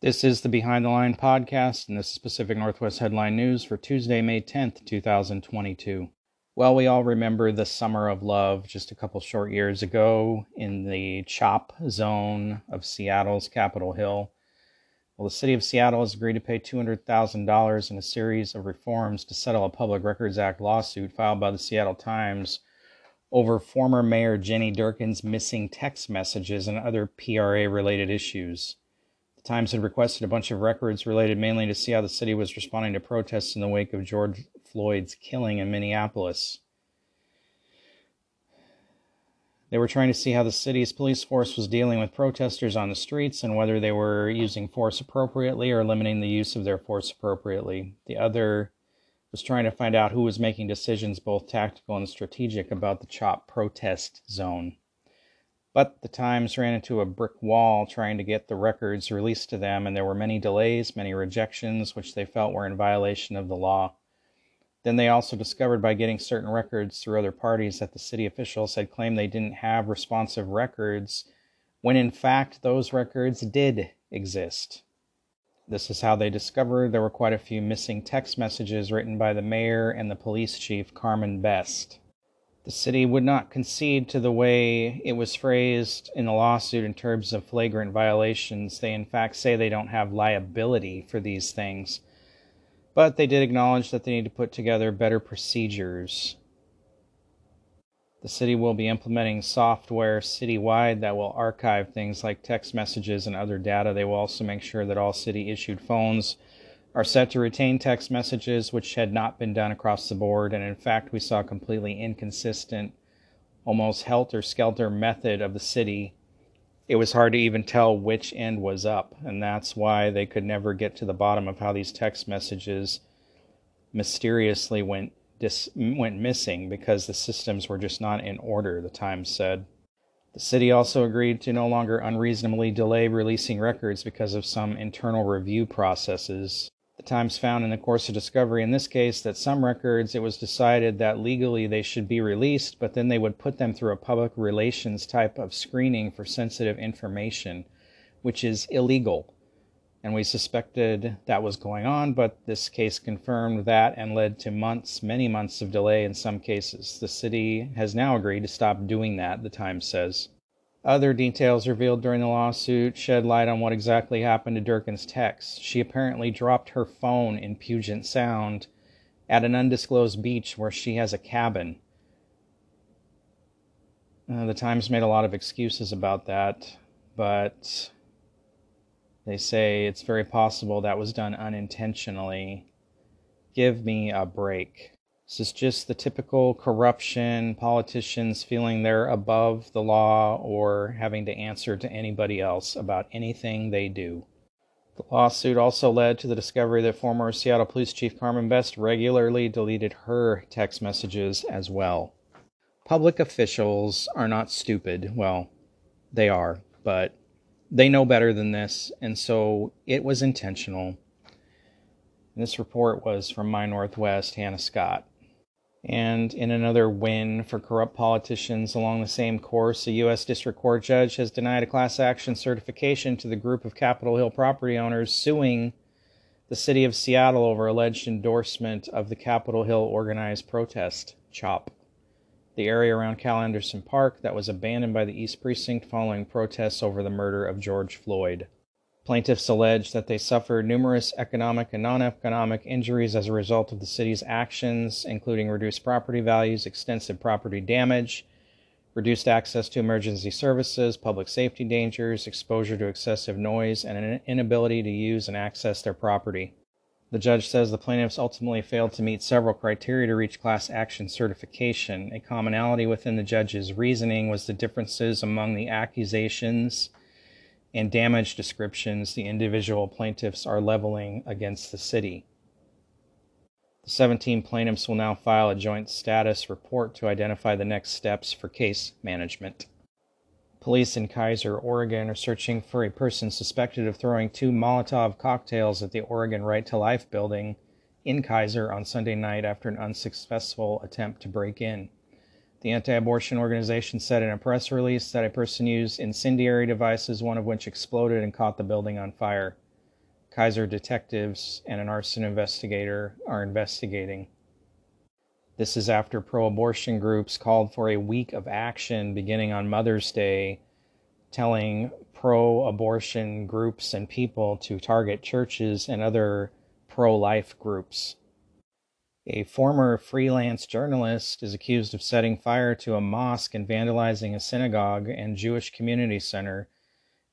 This is the Behind the Line podcast, and this is Pacific Northwest Headline News for Tuesday, May 10th, 2022. Well, we all remember the Summer of Love just a couple short years ago in the CHOP zone of Seattle's Capitol Hill. Well, the city of Seattle has agreed to pay $200,000 in a series of reforms to settle a Public Records Act lawsuit filed by the Seattle Times over former Mayor Jenny Durkan's missing text messages and other PRA related issues. Times had requested a bunch of records related mainly to see how the city was responding to protests in the wake of George Floyd's killing in Minneapolis. They were trying to see how the city's police force was dealing with protesters on the streets and whether they were using force appropriately or limiting the use of their force appropriately. The other was trying to find out who was making decisions, both tactical and strategic, about the CHOP protest zone. But the Times ran into a brick wall trying to get the records released to them, and there were many delays, many rejections, which they felt were in violation of the law. Then they also discovered by getting certain records through other parties that the city officials had claimed they didn't have responsive records, when in fact those records did exist. This is how they discovered there were quite a few missing text messages written by the mayor and the police chief, Carmen Best. The city would not concede to the way it was phrased in the lawsuit in terms of flagrant violations. They, in fact, say they don't have liability for these things. But they did acknowledge that they need to put together better procedures the city will be implementing software citywide that will archive things like text messages and other data. They will also make sure that all city issued phones are set to retain text messages, which had not been done across the board. And in fact, we saw a completely inconsistent, almost helter skelter method of the city. It was hard to even tell which end was up, and that's why they could never get to the bottom of how these text messages mysteriously went dis- went missing because the systems were just not in order, the Times said. The city also agreed to no longer unreasonably delay releasing records because of some internal review processes. Times found in the course of discovery in this case that some records it was decided that legally they should be released, but then they would put them through a public relations type of screening for sensitive information, which is illegal and we suspected that was going on, but this case confirmed that and led to months, many months of delay in some cases. The city has now agreed to stop doing that, the Times says. Other details revealed during the lawsuit shed light on what exactly happened to Durkan's text. She apparently dropped her phone in Puget Sound at an undisclosed beach where she has a cabin. Uh, the Times made a lot of excuses about that, but they say it's very possible that was done unintentionally. Give me a break. This is just the typical corruption, politicians feeling they're above the law or having to answer to anybody else about anything they do. The lawsuit also led to the discovery that former Seattle Police Chief Carmen Best regularly deleted her text messages as well. Public officials are not stupid. Well, they are, but they know better than this, and so it was intentional. This report was from My Northwest, Hannah Scott. And in another win for corrupt politicians along the same course, a U.S. District Court judge has denied a class action certification to the group of Capitol Hill property owners suing the city of Seattle over alleged endorsement of the Capitol Hill organized protest, CHOP the area around Cal Anderson Park that was abandoned by the East Precinct following protests over the murder of George Floyd. Plaintiffs allege that they suffered numerous economic and non economic injuries as a result of the city's actions, including reduced property values, extensive property damage, reduced access to emergency services, public safety dangers, exposure to excessive noise, and an inability to use and access their property. The judge says the plaintiffs ultimately failed to meet several criteria to reach class action certification. A commonality within the judge's reasoning was the differences among the accusations and damage descriptions the individual plaintiffs are leveling against the city. The 17 plaintiffs will now file a joint status report to identify the next steps for case management. Police in Keizer, Oregon are searching for a person suspected of throwing two Molotov cocktails at the Oregon Right to Life building in Keizer on Sunday night after an unsuccessful attempt to break in. The anti abortion organization said in a press release that a person used incendiary devices, one of which exploded and caught the building on fire. Keizer detectives and an arson investigator are investigating. This is after pro abortion groups called for a week of action beginning on Mother's Day, telling pro abortion groups and people to target churches and other pro life groups. A former freelance journalist is accused of setting fire to a mosque and vandalizing a synagogue and Jewish community center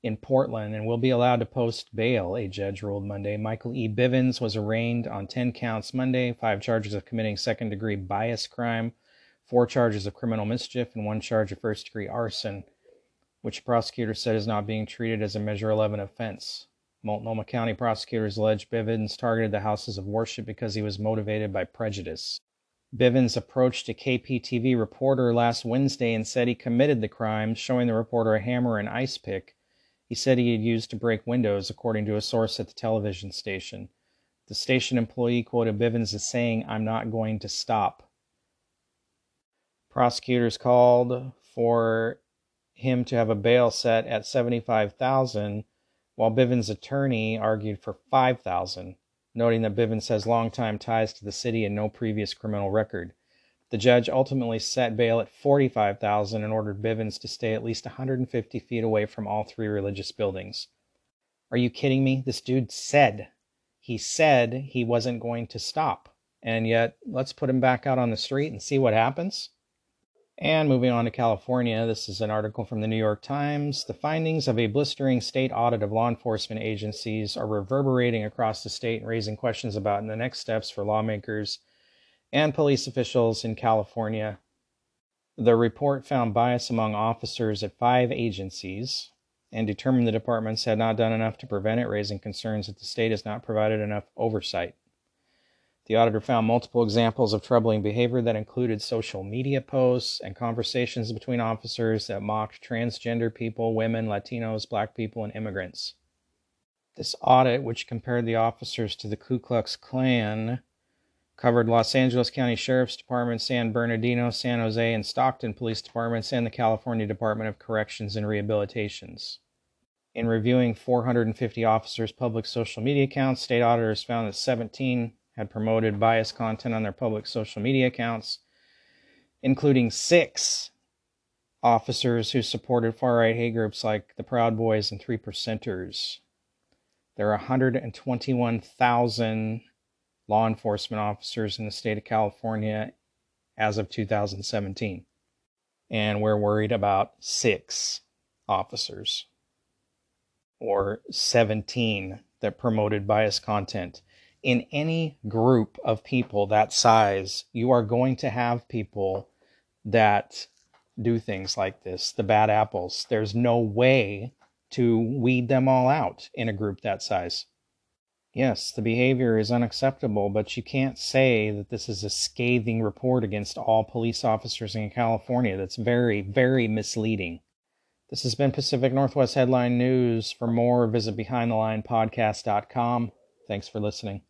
in Portland and will be allowed to post bail, a judge ruled Monday. Michael E. Bivens was arraigned on 10 counts Monday, five charges of committing second degree bias crime, four charges of criminal mischief, and one charge of first degree arson, which prosecutors said is not being treated as a Measure 11 offense. Multnomah County prosecutors allege Bivens targeted the houses of worship because he was motivated by prejudice. Bivens approached a KPTV reporter last Wednesday and said he committed the crime, showing the reporter a hammer and ice pick he said he had used to break windows, according to a source at the television station. The station employee quoted Bivens as saying, I'm not going to stop. Prosecutors called for him to have a bail set at 75,000 while Bivens' attorney argued for 5,000, noting that Bivens has longtime ties to the city and no previous criminal record. The judge ultimately set bail at 45,000 and ordered Bivens to stay at least 150 feet away from all three religious buildings. Are you kidding me? This dude said he said he wasn't going to stop. And yet, let's put him back out on the street and see what happens. And moving on to California, this is an article from the New York Times. The findings of a blistering state audit of law enforcement agencies are reverberating across the state and raising questions about the next steps for lawmakers and police officials in California. The report found bias among officers at five agencies and determined the departments had not done enough to prevent it, raising concerns that the state has not provided enough oversight. The auditor found multiple examples of troubling behavior that included social media posts and conversations between officers that mocked transgender people, women, Latinos, black people, and immigrants. This audit, which compared the officers to the Ku Klux Klan, covered Los Angeles County Sheriff's Department, San Bernardino, San Jose, and Stockton Police Departments, and the California Department of Corrections and Rehabilitations. In reviewing 450 officers' public social media accounts, state auditors found that 17 had promoted bias content on their public social media accounts, including six officers who supported far right hate groups like the Proud Boys and Three Percenters. There are 121,000 law enforcement officers in the state of California as of 2017. And we're worried about six officers or 17 that promoted bias content. In any group of people that size, you are going to have people that do things like this, the bad apples. There's no way to weed them all out in a group that size. Yes, the behavior is unacceptable, but you can't say that this is a scathing report against all police officers in California. That's very, very misleading. This has been Pacific Northwest Headline News. For more, visit BehindTheLinePodcast.com. Thanks for listening.